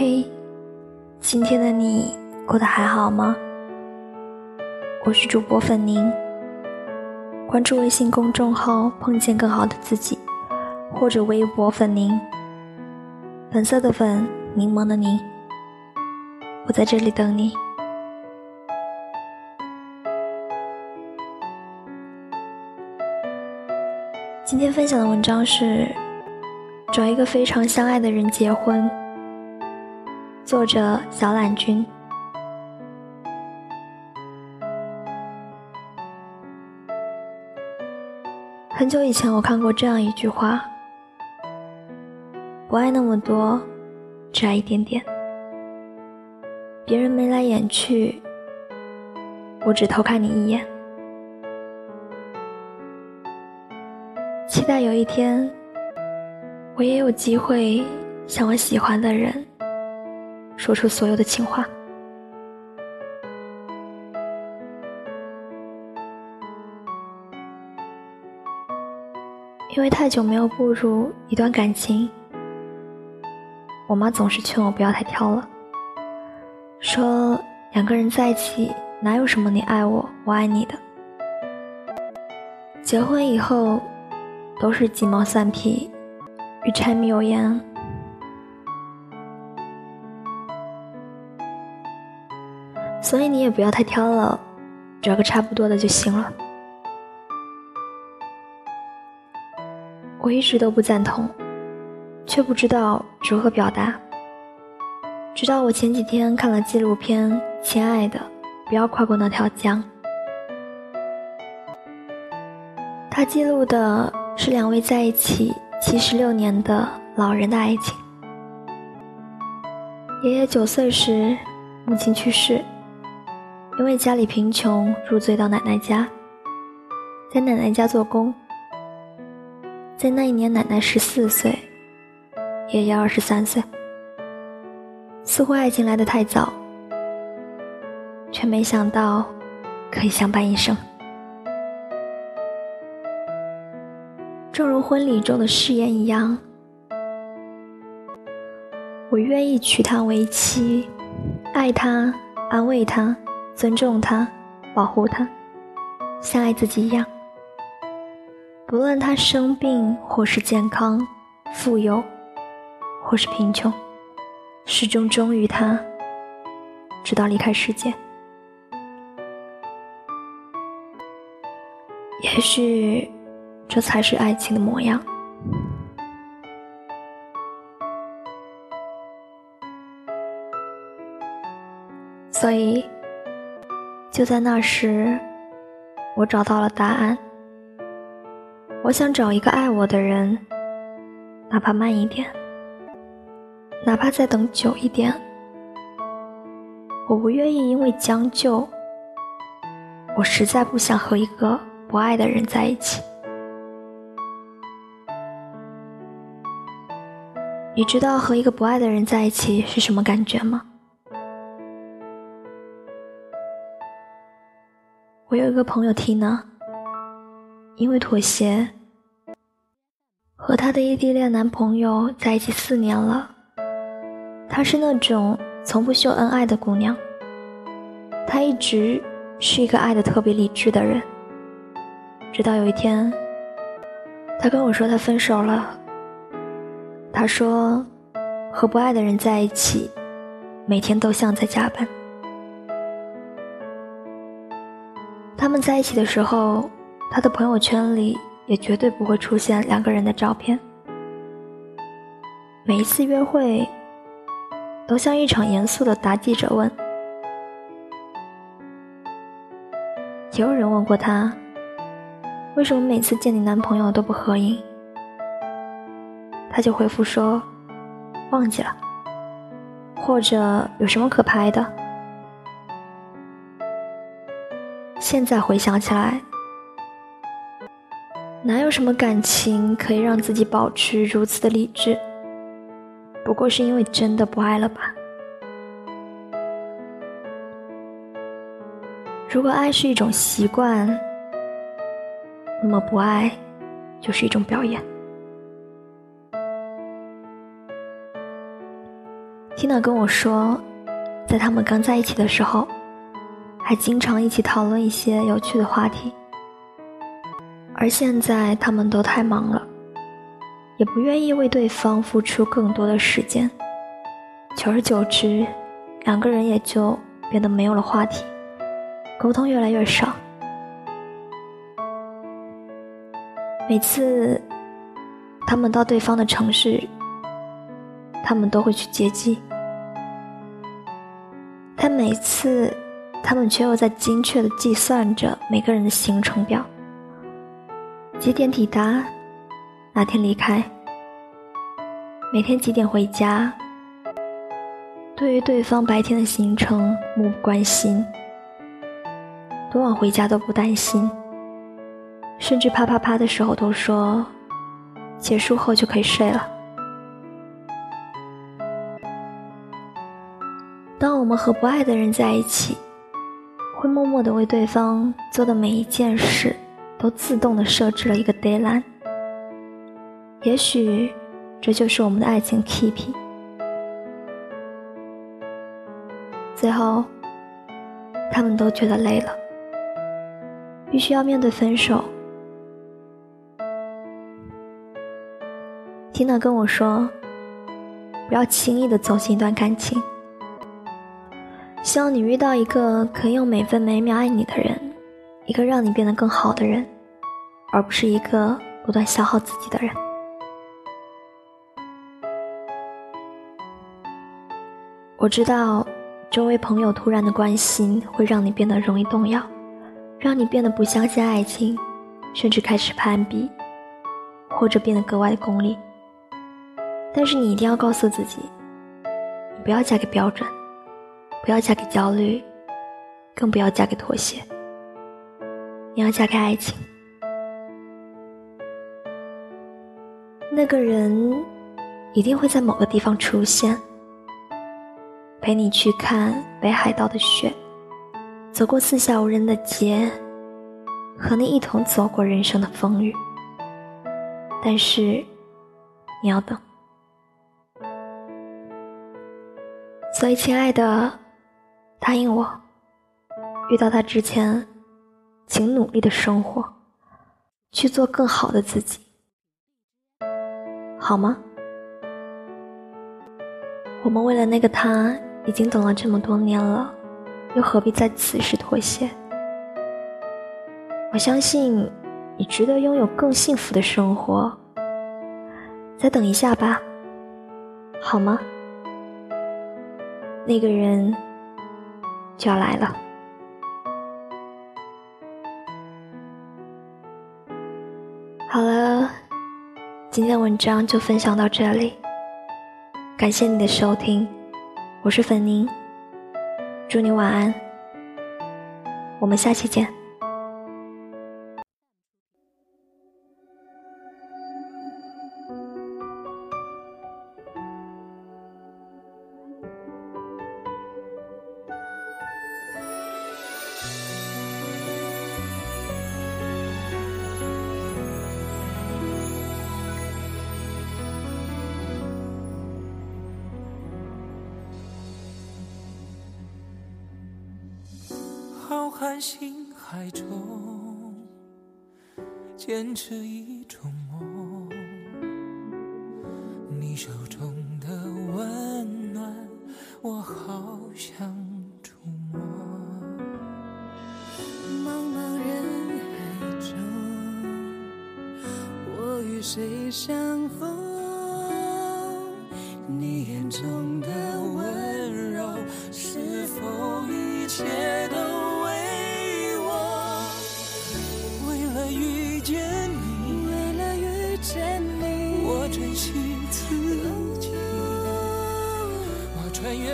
嘿，今天的你过得还好吗？我是主播粉宁，关注微信公众号“碰见更好的自己”，或者微博粉宁，粉色的粉，柠檬的柠，我在这里等你。今天分享的文章是。找一个非常相爱的人结婚。作者：小懒君。很久以前，我看过这样一句话：不爱那么多，只爱一点点。别人眉来眼去，我只偷看你一眼。期待有一天。我也有机会向我喜欢的人说出所有的情话，因为太久没有步入一段感情，我妈总是劝我不要太挑了，说两个人在一起哪有什么你爱我我爱你的，结婚以后都是鸡毛蒜皮。与柴米油盐，所以你也不要太挑了，找个差不多的就行了。我一直都不赞同，却不知道如何表达。直到我前几天看了纪录片《亲爱的，不要跨过那条江》，它记录的是两位在一起。七十六年的老人的爱情。爷爷九岁时，母亲去世，因为家里贫穷，入赘到奶奶家，在奶奶家做工。在那一年，奶奶十四岁，爷爷二十三岁。似乎爱情来得太早，却没想到可以相伴一生。正如婚礼中的誓言一样，我愿意娶她为妻，爱她，安慰她，尊重他，保护他，像爱自己一样。不论他生病或是健康，富有或是贫穷，始终忠于他，直到离开世界。也许。这才是爱情的模样。所以，就在那时，我找到了答案。我想找一个爱我的人，哪怕慢一点，哪怕再等久一点。我不愿意因为将就，我实在不想和一个不爱的人在一起。你知道和一个不爱的人在一起是什么感觉吗？有一个朋友缇娜，因为妥协，和她的异地恋男朋友在一起四年了。她是那种从不秀恩爱的姑娘，她一直是一个爱的特别理智的人。直到有一天，她跟我说她分手了。他说：“和不爱的人在一起，每天都像在加班。他们在一起的时候，他的朋友圈里也绝对不会出现两个人的照片。每一次约会，都像一场严肃的答记者问。也有人问过他，为什么每次见你男朋友都不合影？”他就回复说：“忘记了，或者有什么可拍的。”现在回想起来，哪有什么感情可以让自己保持如此的理智？不过是因为真的不爱了吧？如果爱是一种习惯，那么不爱就是一种表演。听到跟我说，在他们刚在一起的时候，还经常一起讨论一些有趣的话题，而现在他们都太忙了，也不愿意为对方付出更多的时间，久而久之，两个人也就变得没有了话题，沟通越来越少。每次他们到对方的城市，他们都会去接机，但每次他们却又在精确的计算着每个人的行程表：几点抵达，哪天离开，每天几点回家。对于对方白天的行程漠不关心，多晚回家都不担心。甚至啪啪啪的时候都说，结束后就可以睡了。当我们和不爱的人在一起，会默默的为对方做的每一件事，都自动的设置了一个 deadline。也许，这就是我们的爱情 keep。最后，他们都觉得累了，必须要面对分手。缇娜跟我说：“不要轻易的走进一段感情。希望你遇到一个可以用每分每秒爱你的人，一个让你变得更好的人，而不是一个不断消耗自己的人。”我知道，周围朋友突然的关心会让你变得容易动摇，让你变得不相信爱情，甚至开始攀比，或者变得格外的功利。但是你一定要告诉自己，你不要嫁给标准，不要嫁给焦虑，更不要嫁给妥协。你要嫁给爱情。那个人一定会在某个地方出现，陪你去看北海道的雪，走过四下无人的街，和你一同走过人生的风雨。但是你要等。所以，亲爱的，答应我，遇到他之前，请努力的生活，去做更好的自己，好吗？我们为了那个他，已经等了这么多年了，又何必在此时妥协？我相信，你值得拥有更幸福的生活。再等一下吧，好吗？那个人就要来了。好了，今天的文章就分享到这里，感谢你的收听，我是粉宁，祝你晚安，我们下期见。瀚星海中，坚持一种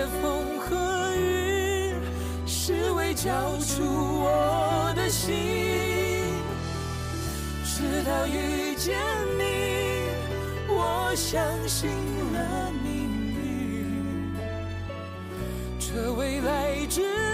风和雨，是为交出我的心。直到遇见你，我相信了命运，这未来值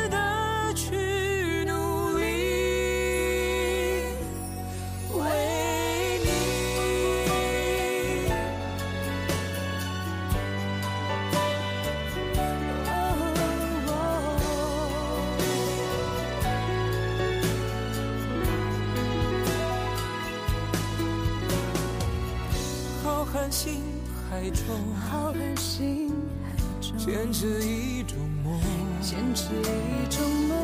浩瀚星海中，浩瀚星海中，坚持一种梦，坚持一种梦。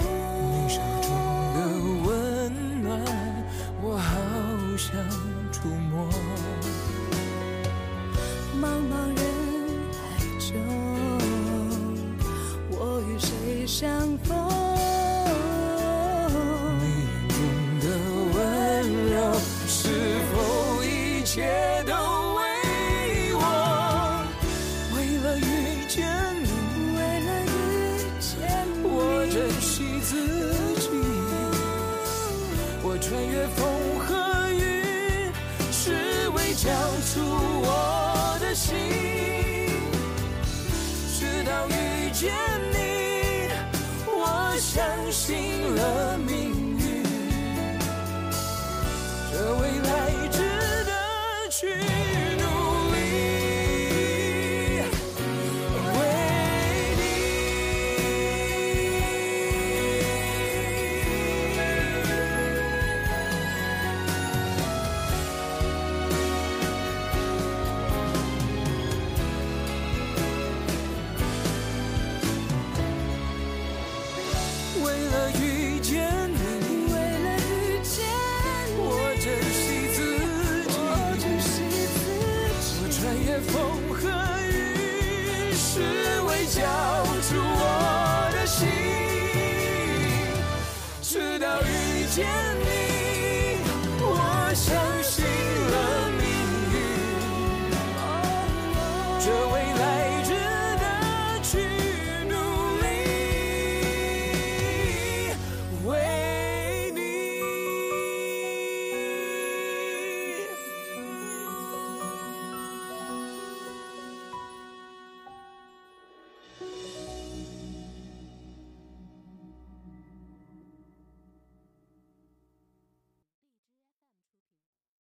穿越风和雨只为交出我的心直到遇见你我相信了命运。这未来